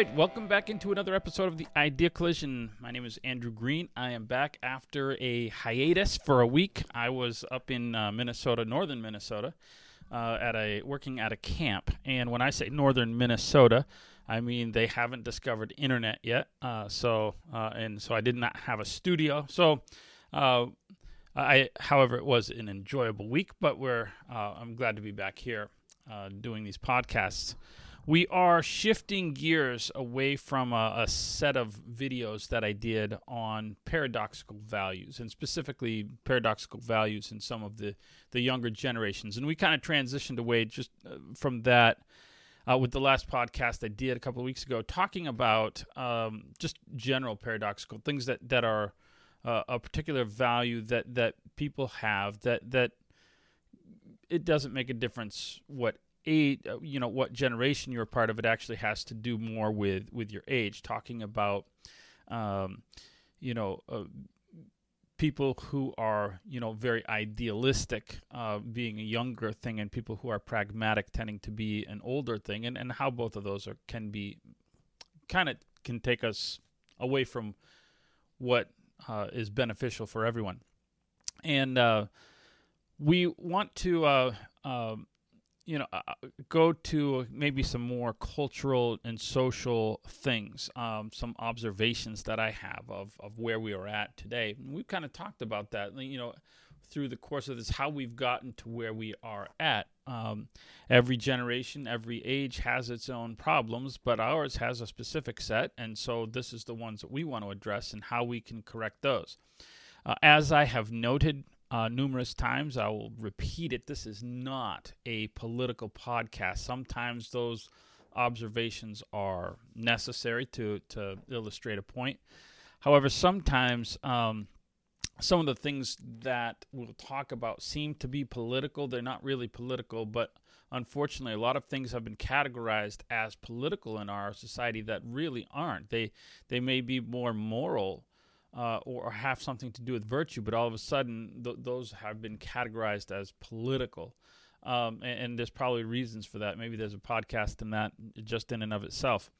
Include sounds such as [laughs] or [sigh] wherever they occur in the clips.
right, welcome back into another episode of the Idea Collision. My name is Andrew Green. I am back after a hiatus for a week. I was up in uh, Minnesota, northern Minnesota, uh, at a working at a camp. And when I say northern Minnesota, I mean they haven't discovered internet yet. Uh, so uh, and so I did not have a studio. So uh, I, however, it was an enjoyable week. But we're uh, I'm glad to be back here doing these podcasts we are shifting gears away from a, a, set of videos that I did on paradoxical values, and specifically paradoxical values in some of the, the younger generations. And we kind of transitioned away just uh, from that uh, with the last podcast I did a couple of weeks ago, talking about um, just general paradoxical things that, that are uh, a particular value that, that people have that, that it doesn't make a difference what age, uh, you know, what generation you're a part of, it actually has to do more with with your age. Talking about, um, you know. Uh, people who are you know very idealistic uh, being a younger thing and people who are pragmatic tending to be an older thing and, and how both of those are can be kind of can take us away from what uh, is beneficial for everyone and uh, we want to uh, um, you know, uh, go to maybe some more cultural and social things, um, some observations that I have of, of where we are at today. And we've kind of talked about that, you know, through the course of this, how we've gotten to where we are at. Um, every generation, every age has its own problems, but ours has a specific set. And so this is the ones that we want to address and how we can correct those. Uh, as I have noted uh, numerous times. I will repeat it. This is not a political podcast. Sometimes those observations are necessary to, to illustrate a point. However, sometimes um, some of the things that we'll talk about seem to be political. They're not really political, but unfortunately, a lot of things have been categorized as political in our society that really aren't. They they may be more moral uh, or, have something to do with virtue, but all of a sudden th- those have been categorized as political. Um, and, and, there's probably reasons for that. Maybe there's a podcast in that just in and of itself.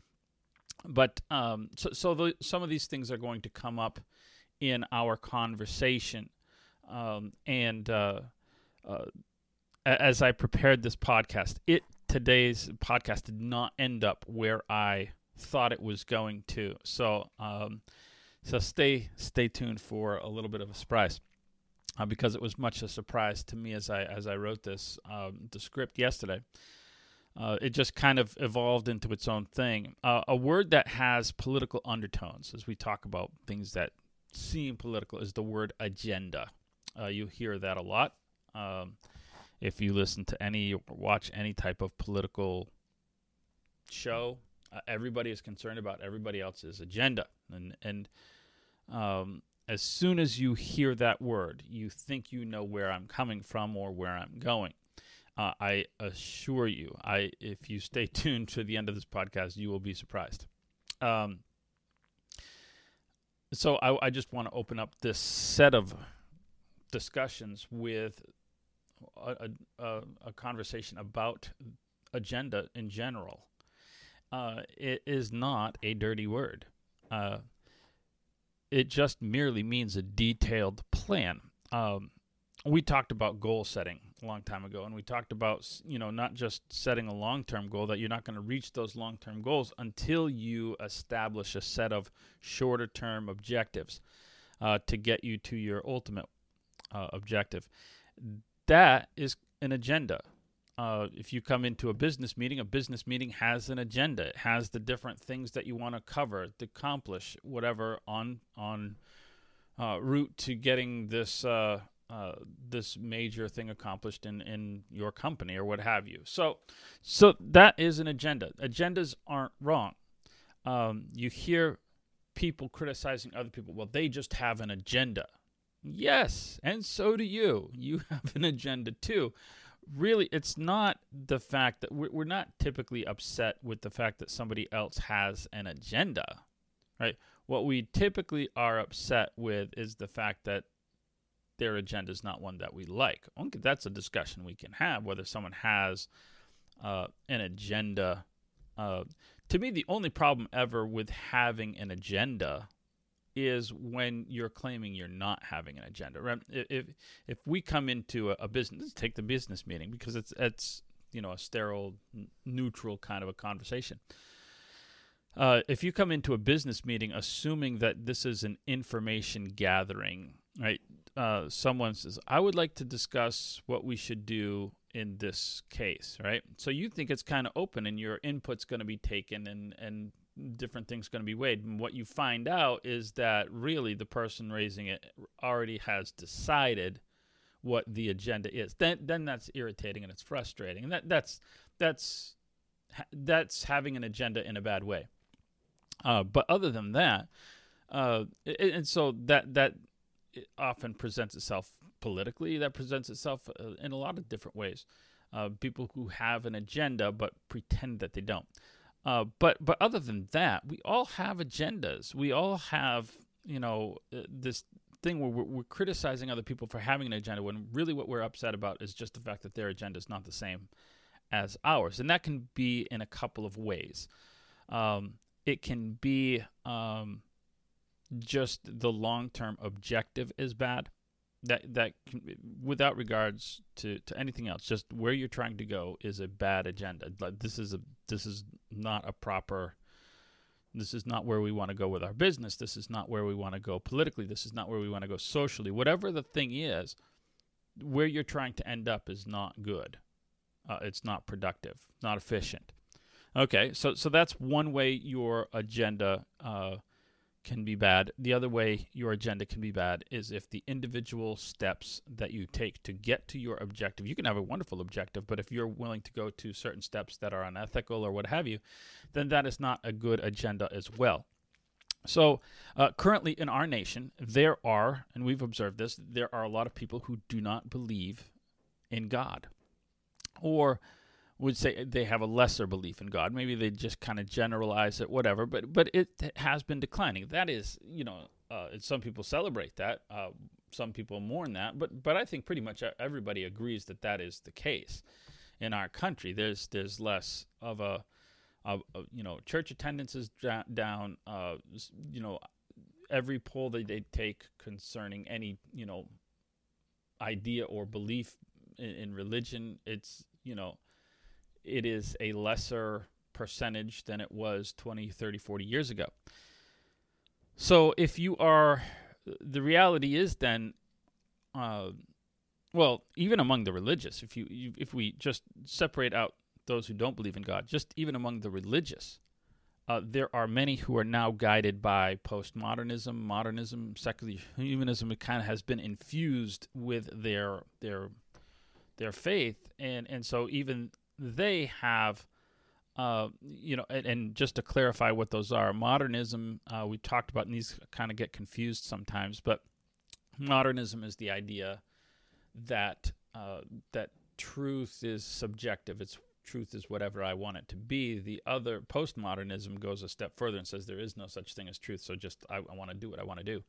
But um, so, so the, some of these things are going to come up in our conversation. Um, and uh, uh, as I prepared this podcast, it today's podcast did not end up where I thought it was going to. So um, so stay stay tuned for a little bit of a surprise. Uh, because it was much a surprise to me as I as I wrote this um, the script yesterday. Uh, it just kind of evolved into its own thing. Uh, a word that has political undertones, as we talk about things that seem political, is the word agenda. Uh, you hear that a lot. Um, if you listen to any or watch any type of political show, uh, everybody is concerned about everybody else's agenda, and and um, as soon as you hear that word, you think you know where I'm coming from or where I'm going. Uh, I assure you, I if you stay [laughs] tuned to the end of this podcast, you will be surprised. Um, so I, I just want to open up this set of discussions with a, a, a conversation about agenda in general uh, it is not a dirty word. Uh, it just merely means a detailed plan. Um, we talked about goal setting a long time ago, and we talked about you know not just setting a long-term goal that you're not going to reach those long-term goals until you establish a set of shorter-term objectives uh, to get you to your ultimate uh, objective. That is an agenda uh, if you come into a business meeting, a business meeting has an agenda. It has the different things that you want to cover, to accomplish, whatever on on uh, route to getting this uh, uh, this major thing accomplished in in your company or what have you. So, so that is an agenda. Agendas aren't wrong. Um, you hear people criticizing other people. Well, they just have an agenda. Yes, and so do you. You [laughs] have an agenda too really it's not the fact that we're, not typically upset with the fact that somebody else has an agenda right? What we typically are upset with is the fact that their agenda is not one that we like. That's a discussion we can have whether someone has uh, an agenda. Uh, to me, the only problem ever with having an agenda is when you're claiming you're not having an agenda. Right? If if we come into a, a business, take the business meeting because it's it's you know a sterile, neutral kind of a conversation. Uh, if you come into a business meeting assuming that this is an information gathering, right? Uh, someone says, "I would like to discuss what we should do in this case," right? So you think it's kind of open, and your input's going to be taken, and and different things going to be weighed. And what you find out is that really the person raising it already has decided what the agenda is. Then then that's irritating and it's frustrating. And that that's that's that's having an agenda in a bad way. Uh, but other than that, uh, and, so that that often presents itself politically. That presents itself uh, in a lot of different ways. Uh, people who have an agenda but pretend that they don't. Uh, but but other than that, we all have agendas. We all have you know uh, this thing where we're, we're, criticizing other people for having an agenda when really what we're upset about is just the fact that their agenda is not the same as ours, and that can be in a couple of ways. Um, it can be um, just the long term objective is bad that that without regards to, to anything else just where you're trying to go is a bad agenda. Like this is a this is not a proper this is not where we want to go with our business. This is not where we want to go politically. This is not where we want to go socially. Whatever the thing is where you're trying to end up is not good. Uh, it's not productive not efficient. Okay so so that's one way your agenda uh, can be bad. The other way your agenda can be bad is if the individual steps that you take to get to your objective, you can have a wonderful objective, but if you're willing to go to certain steps that are unethical or what have you, then that is not a good agenda as well. So, uh, currently in our nation, there are, and we've observed this, there are a lot of people who do not believe in God. Or would say they have a lesser belief in God. Maybe they just kind of generalize it, whatever. But but it has been declining. That is, you know, uh, some people celebrate that. Uh, some people mourn that. But but I think pretty much everybody agrees that that is the case in our country. There's there's less of a, a, a you know, church attendance is down. Uh, you know, every poll that they take concerning any you know idea or belief in, in religion, it's you know it is a lesser percentage than it was 20, 30, 40 years ago. So if you are, the reality is then, uh, well, even among the religious, if you, you if we just separate out those who don't believe in God, just even among the religious, uh, there are many who are now guided by postmodernism, modernism, secular humanism. It kind of has been infused with their their their faith, and and so even they have, uh, you know, and, and, just to clarify what those are, modernism, uh, we talked about, and these kind of get confused sometimes, but modernism is the idea that uh, that truth is subjective. It's truth is whatever I want it to be. The other postmodernism goes a step further and says there is no such thing as truth. So just I, I want to do what I want to do.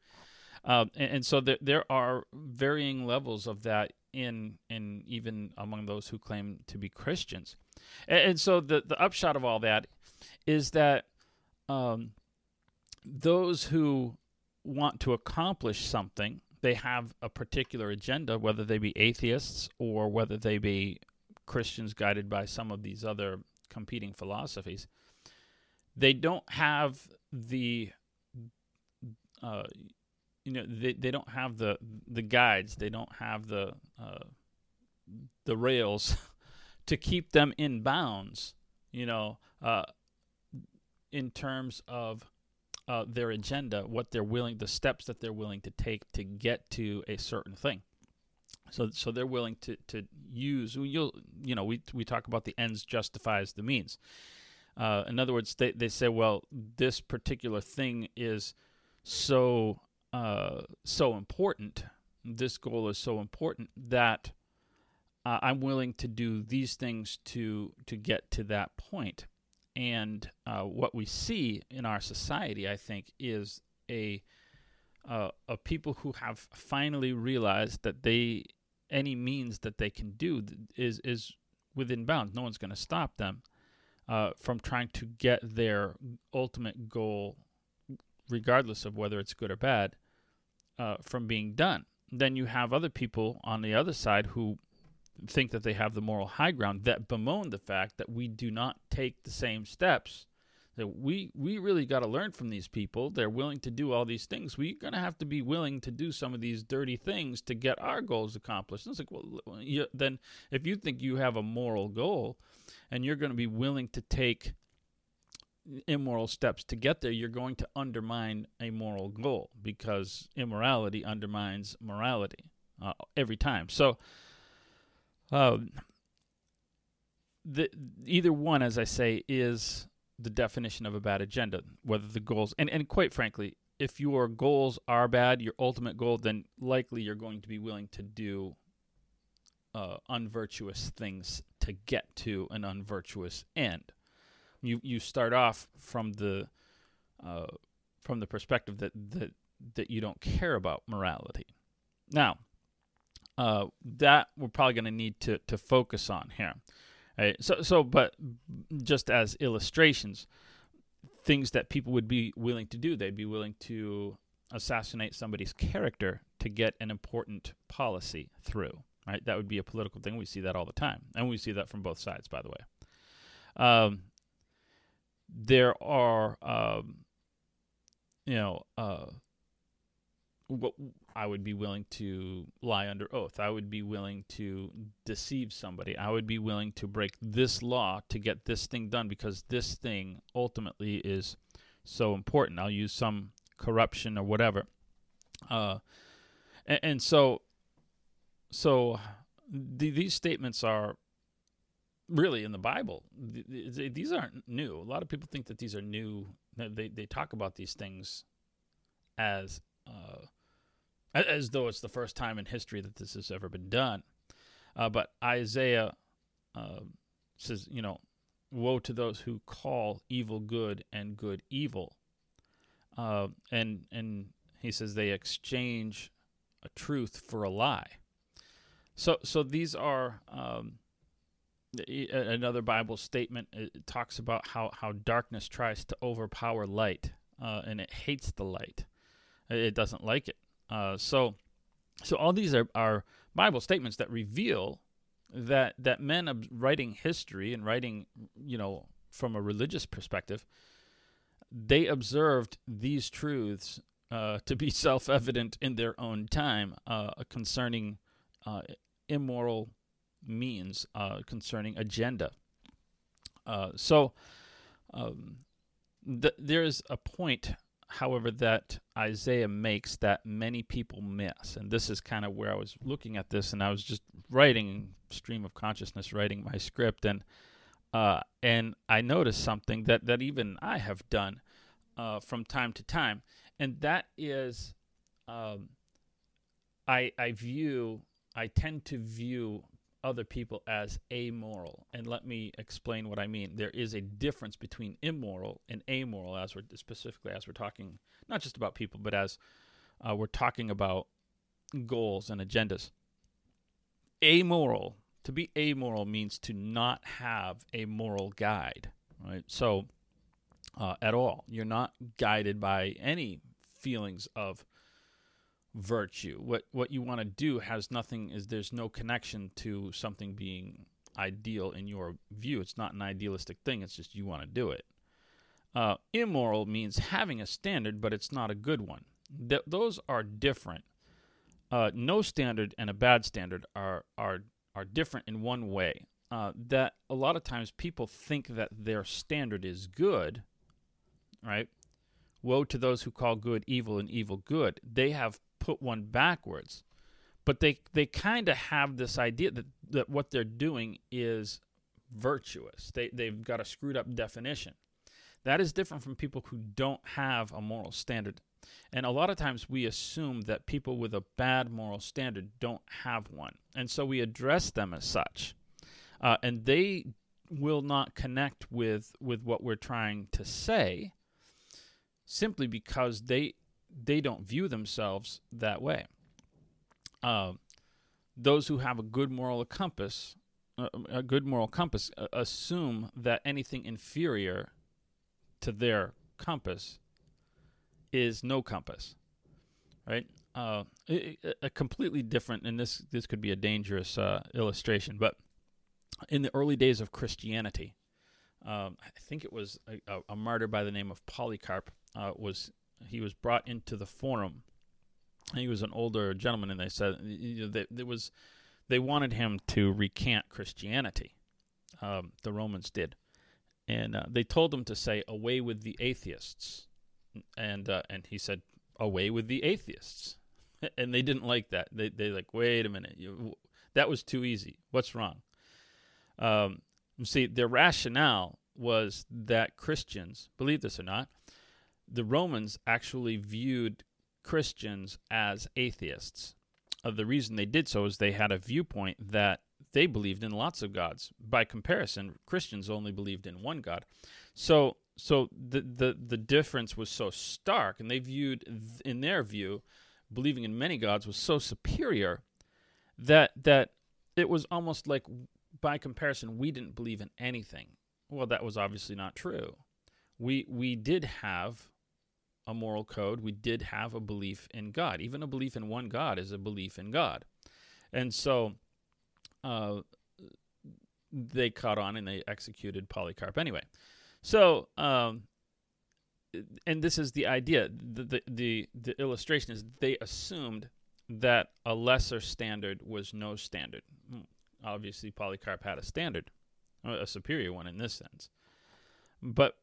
Um, and, and, so there, there are varying levels of that in in even among those who claim to be Christians. And, and so the the upshot of all that is that um, those who want to accomplish something, they have a particular agenda, whether they be atheists or whether they be Christians guided by some of these other competing philosophies. They don't have the uh, you know they, they don't have the the guides. They don't have the uh, the rails [laughs] to keep them in bounds you know uh, in terms of uh, their agenda what they're willing the steps that they're willing to take to get to a certain thing. So so they're willing to to use you'll you know we we talk about the ends justifies the means. Uh, in other words they, they say well this particular thing is so uh, so important, this goal is so important that uh, I'm willing to do these things to to get to that point. And uh, what we see in our society, I think, is a uh, people who have finally realized that they any means that they can do is is within bounds. No one's going to stop them. uh, from trying to get their ultimate goal, regardless of whether it's good or bad, uh, from being done. Then you have other people on the other side who think that they have the moral high ground that bemoan the fact that we do not take the same steps that we we really got to learn from these people. They're willing to do all these things. We're going to have to be willing to do some of these dirty things to get our goals accomplished. And it's like well you, then if you think you have a moral goal and you're going to be willing to take immoral steps to get there you're going to undermine a moral goal because immorality undermines morality uh, every time so um, the either one as i say is the definition of a bad agenda, whether the goals and, and quite frankly, if your goals are bad, your ultimate goal, then likely you're going to be willing to do uh, unvirtuous things to get to an unvirtuous end. You you start off from the uh, from the perspective that that that you don't care about morality. Now, uh, that we're probably going to need to to focus on here. Right? So, so, but just as illustrations, things that people would be willing to do, they'd be willing to assassinate somebody's character to get an important policy through. Right? That would be a political thing. We see that all the time, and we see that from both sides, by the way. Um, there are, um, you know, uh, what I would be willing to lie under oath. I would be willing to deceive somebody. I would be willing to break this law to get this thing done because this thing ultimately is so important. I'll use some corruption or whatever. Uh, and, and so, so the, these statements are really in the Bible. These aren't new. A lot of people think that these are new. They they talk about these things as uh, as though it's the first time in history that this has ever been done. Uh, but Isaiah uh, says, you know, woe to those who call evil good and good evil. Uh, and and he says they exchange a truth for a lie. So so these are um, another Bible statement. Talks about how how darkness tries to overpower light, uh, and it hates the light. It doesn't like it. Uh, so, so all these are, are Bible statements that reveal that that men writing history and writing, you know, from a religious perspective, they observed these truths uh, to be [laughs] self-evident in their own time uh, concerning uh, immoral means, uh, concerning agenda. Uh, so um, th- there is a point however, that Isaiah makes that many people miss. And this is kind of where I was looking at this, and I was just writing stream of consciousness, writing my script, and uh, and I noticed something that that even I have done uh, from time to time, and that is, um, I I view I tend to view other people as amoral. And let me explain what I mean. There is a difference between immoral and amoral, as we're specifically as we're talking not just about people, but as uh, we're talking about goals and agendas. Amoral. To be amoral means to not have a moral guide, right? So, uh, at all, you're not guided by any feelings of virtue. What what you want to do has nothing is there's no connection to something being ideal in your view. It's not an idealistic thing. It's just you want to do it. Uh, immoral means having a standard, but it's not a good one. Th- those are different. Uh, no standard and a bad standard are are are different in one way. Uh, that a lot of times people think that their standard is good, right? Woe to those who call good evil and evil good. They have put one backwards. But they they kind of have this idea that, that what they're doing is virtuous. They they've got a screwed up definition. That is different from people who don't have a moral standard. And a lot of times we assume that people with a bad moral standard don't have one. And so we address them as such. Uh, and they will not connect with, with what we're trying to say simply because they they don't view themselves that way. Uh, those who have a good moral compass a, a good moral compass uh, assume that anything inferior to their compass is no compass, right? Uh, a, completely different, and this this could be a dangerous uh, illustration, but in the early days of Christianity, um, I think it was a, a, martyr by the name of Polycarp uh, was he was brought into the forum. He was an older gentleman, and they said you know, there was they wanted him to recant Christianity. Um, the Romans did, and uh, they told him to say, "Away with the atheists," and uh, and he said, "Away with the atheists," [laughs] and they didn't like that. They they like, wait a minute, you, that was too easy. What's wrong? Um, see, their rationale was that Christians, believe this or not, the Romans actually viewed Christians as atheists. Uh, the reason they did so is they had a viewpoint that they believed in lots of gods. By comparison, Christians only believed in one God. So, so the the the difference was so stark, and they viewed, in their view, believing in many gods was so superior that that it was almost like, by comparison, we didn't believe in anything. Well, that was obviously not true. We we did have a moral code. We did have a belief in God. Even a belief in one God is a belief in God. And so uh, they caught on and they executed Polycarp anyway. So, um, and this is the idea. The, the, the, the illustration is they assumed that a lesser standard was no standard. Hmm. Obviously, Polycarp had a standard, a superior one in this sense. But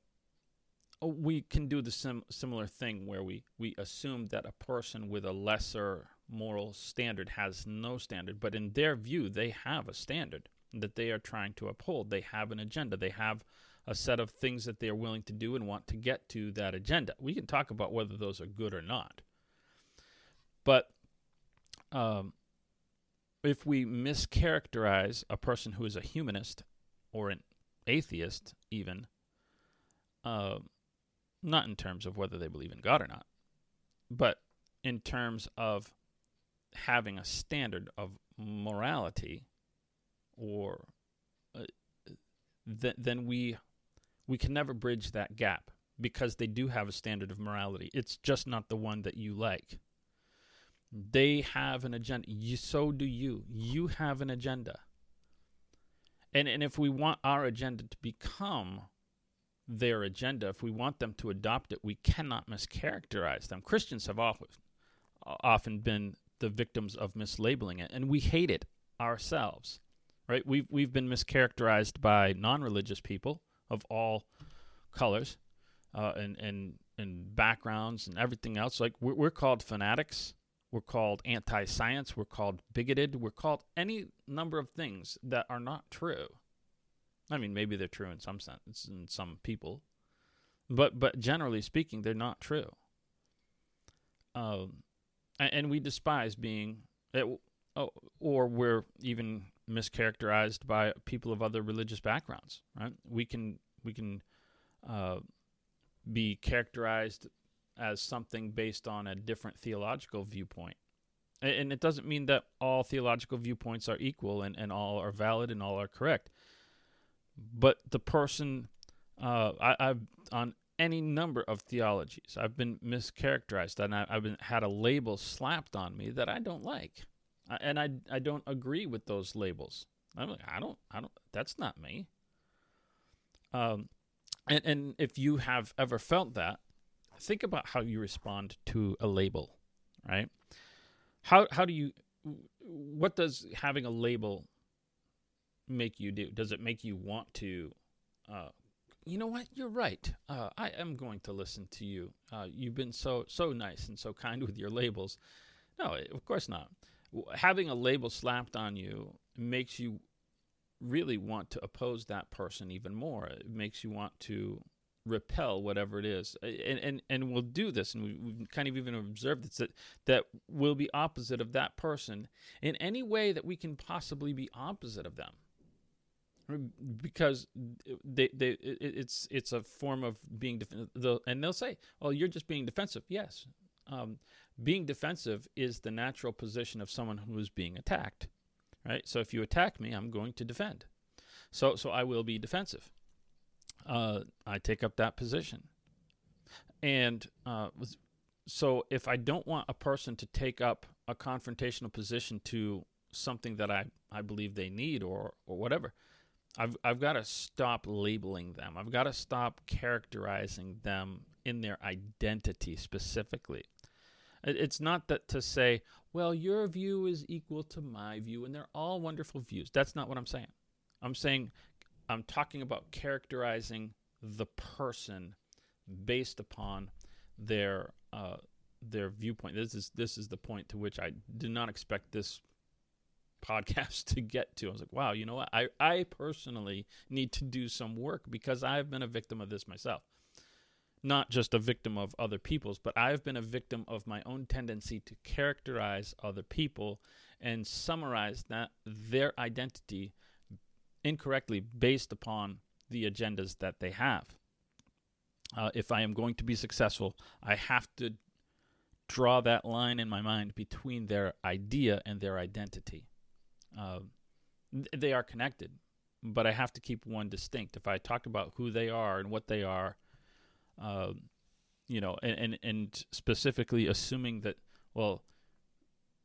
we can do the sim- similar thing where we, we assume that a person with a lesser moral standard has no standard, but in their view, they have a standard that they are trying to uphold. They have an agenda. They have a set of things that they are willing to do and want to get to that agenda. We can talk about whether those are good or not. But um, if we mischaracterize a person who is a humanist or an atheist, even, uh, not in terms of whether they believe in God or not, but in terms of having a standard of morality or uh, th- then we we can never bridge that gap because they do have a standard of morality. It's just not the one that you like. They have an agenda. You, so do you. You have an agenda. And and if we want our agenda to become their agenda, if we want them to adopt it, we cannot mischaracterize them. Christians have often, often been the victims of mislabeling it, and we hate it ourselves. Right? We've we've been mischaracterized by non-religious people of all colors, uh, and and and backgrounds and everything else. Like we're, we're called fanatics. We're called anti-science. We're called bigoted. We're called any number of things that are not true. I mean, maybe they're true in some sense in some people, but but generally speaking, they're not true. Um, and, we despise being, eh, oh, or we're even mischaracterized by people of other religious backgrounds. Right? We can we can uh, be characterized as something based on a different theological viewpoint. And it doesn't mean that all theological viewpoints are equal and, and all are valid and all are correct but the person uh, I, have on any number of theologies I've been mischaracterized and I, have been had a label slapped on me that I don't like, and I I don't agree with those labels. I'm like I don't I don't that's not me. Um, and and if you have ever felt that, think about how you respond to a label, right? How how do you what does having a label make you do? Does it make you want to? Uh, you know what? You're right. Uh, I am going to listen to you. Uh, you've been so so nice and so kind with your labels. No, of course not. Having a label slapped on you makes you really want to oppose that person even more. It makes you want to repel whatever it is, and and and we'll do this, and we, we kind of even observed this that that will be opposite of that person in any way that we can possibly be opposite of them because they, they it's it's a form of being def- and they'll say, "Oh, you're just being defensive." Yes, um, being defensive is the natural position of someone who is being attacked. right? So if you attack me, I'm going to defend. So so I will be defensive. Uh, I take up that position, and uh, so if I don't want a person to take up a confrontational position to something that I, I believe they need or or whatever, I've I've got to stop labeling them. I've got to stop characterizing them in their identity specifically. It's not that to say, well, your view is equal to my view, and they're all wonderful views. That's not what I'm saying. I'm saying I'm talking about characterizing the person based upon their uh, their viewpoint. This is this is the point to which I did not expect this podcast [laughs] to get to. I was like, wow, you know what? I, I personally need to do some work because I've been a victim of this myself. Not just a victim of other people's, but I've been a victim of my own tendency to characterize other people and summarize that their identity incorrectly based upon the agendas that they have. Uh, if I am going to be successful, I have to draw that line in my mind between their idea and their identity. Uh, they are connected, but I have to keep one distinct. If I talk about who they are and what they are, uh, you know, and, and, and specifically assuming that, well,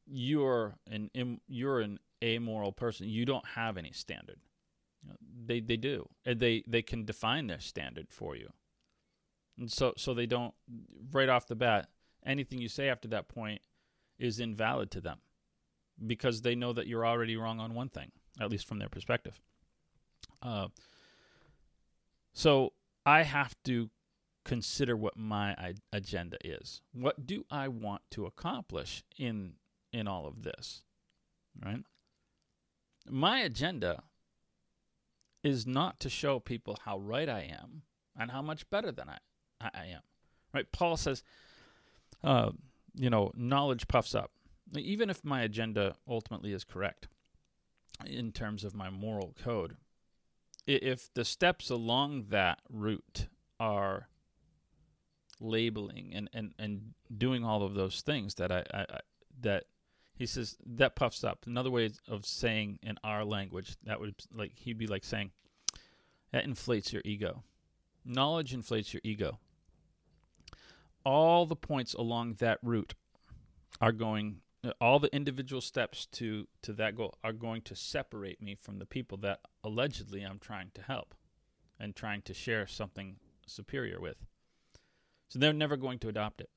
you're an Im, you're an amoral person. You don't have any standard. You know, they they do, and they they can define their standard for you. And so so they don't right off the bat anything you say after that point is invalid to them because they know that you're already wrong on one thing, at least from their perspective. Uh, so I have to consider what my agenda is. What do I want to accomplish in in all of this? Right? My agenda is not to show people how right I am and how much better than I, I am. Right? Paul says, uh, you know, knowledge puffs up even if my agenda ultimately is correct in terms of my moral code, if the steps along that route are labeling and, and, and doing all of those things that I, I, I that he says that puffs up. Another way of saying in our language that would like he'd be like saying that inflates your ego. Knowledge inflates your ego. All the points along that route are going all the individual steps to to that goal are going to separate me from the people that allegedly I'm trying to help and trying to share something superior with. So they're never going to adopt it.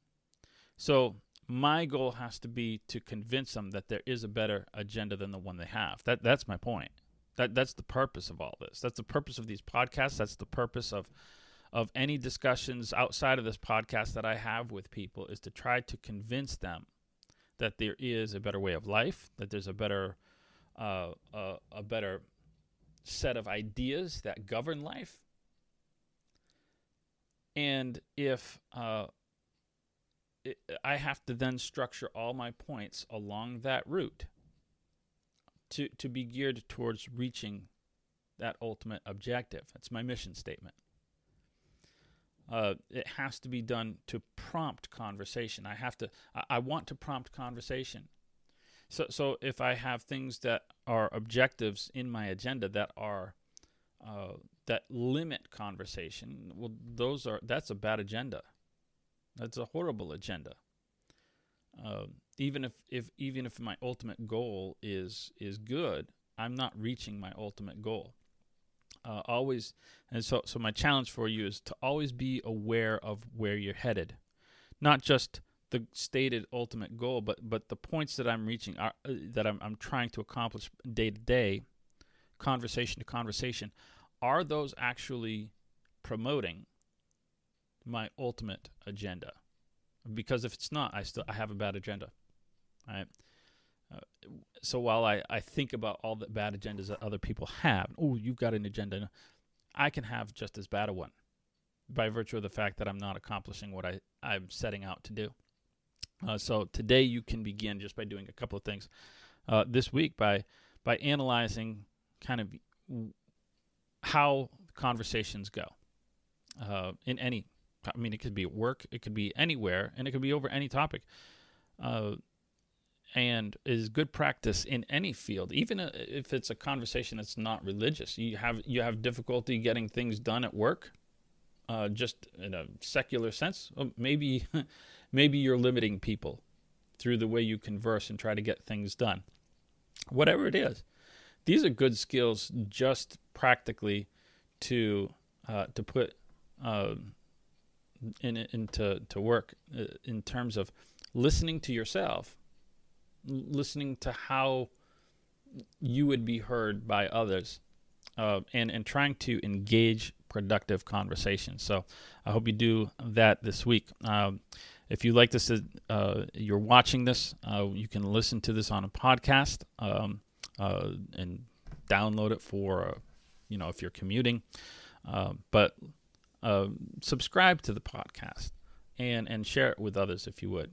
So my goal has to be to convince them that there is a better agenda than the one they have. That that's my point. That that's the purpose of all this. That's the purpose of these podcasts. That's the purpose of of any discussions outside of this podcast that I have with people is to try to convince them that there is a better way of life, that there's a better uh, uh, a better set of ideas that govern life. And if uh, it, I have to then structure all my points along that route to, to be geared towards reaching that ultimate objective. That's my mission statement. Uh, it has to be done to prompt conversation. I have to. I, I want to prompt conversation. So, so if I have things that are objectives in my agenda that are uh, that limit conversation, well, those are that's a bad agenda. That's a horrible agenda. Uh, even if, if even if my ultimate goal is is good, I'm not reaching my ultimate goal uh, always and so so my challenge for you is to always be aware of where you're headed. Not just the stated ultimate goal but but the points that i'm reaching are uh, that I'm, I'm trying to accomplish day to day conversation to conversation are those actually promoting my ultimate agenda? Because if it's not i still i have a bad agenda right uh, so while I, I think about all the bad agendas that other people have, oh, you've got an agenda, I can have just as bad a one by virtue of the fact that I'm not accomplishing what I, I'm setting out to do. Uh, so today you can begin just by doing a couple of things. Uh, this week by by analyzing kind of how conversations go uh, in any. I mean, it could be at work, it could be anywhere, and it could be over any topic. And is good practice in any field, even uh, if it's a conversation that's not religious. You have you have difficulty getting things done at work, uh, just in a secular sense. Maybe [laughs] maybe you're limiting people through the way you converse and try to get things done. Whatever it is, these are good skills just practically to uh, to put uh, in into to work uh, in terms of listening to yourself, listening to how you would be heard by others, uh, and and trying to engage productive conversations. So I hope you do that this week. Um, if you like this, uh, you're watching this, uh, you can listen to this on a podcast um, uh, and download it for, uh, you know, if you're commuting. Uh, but subscribe to the podcast and and share it with others if you would.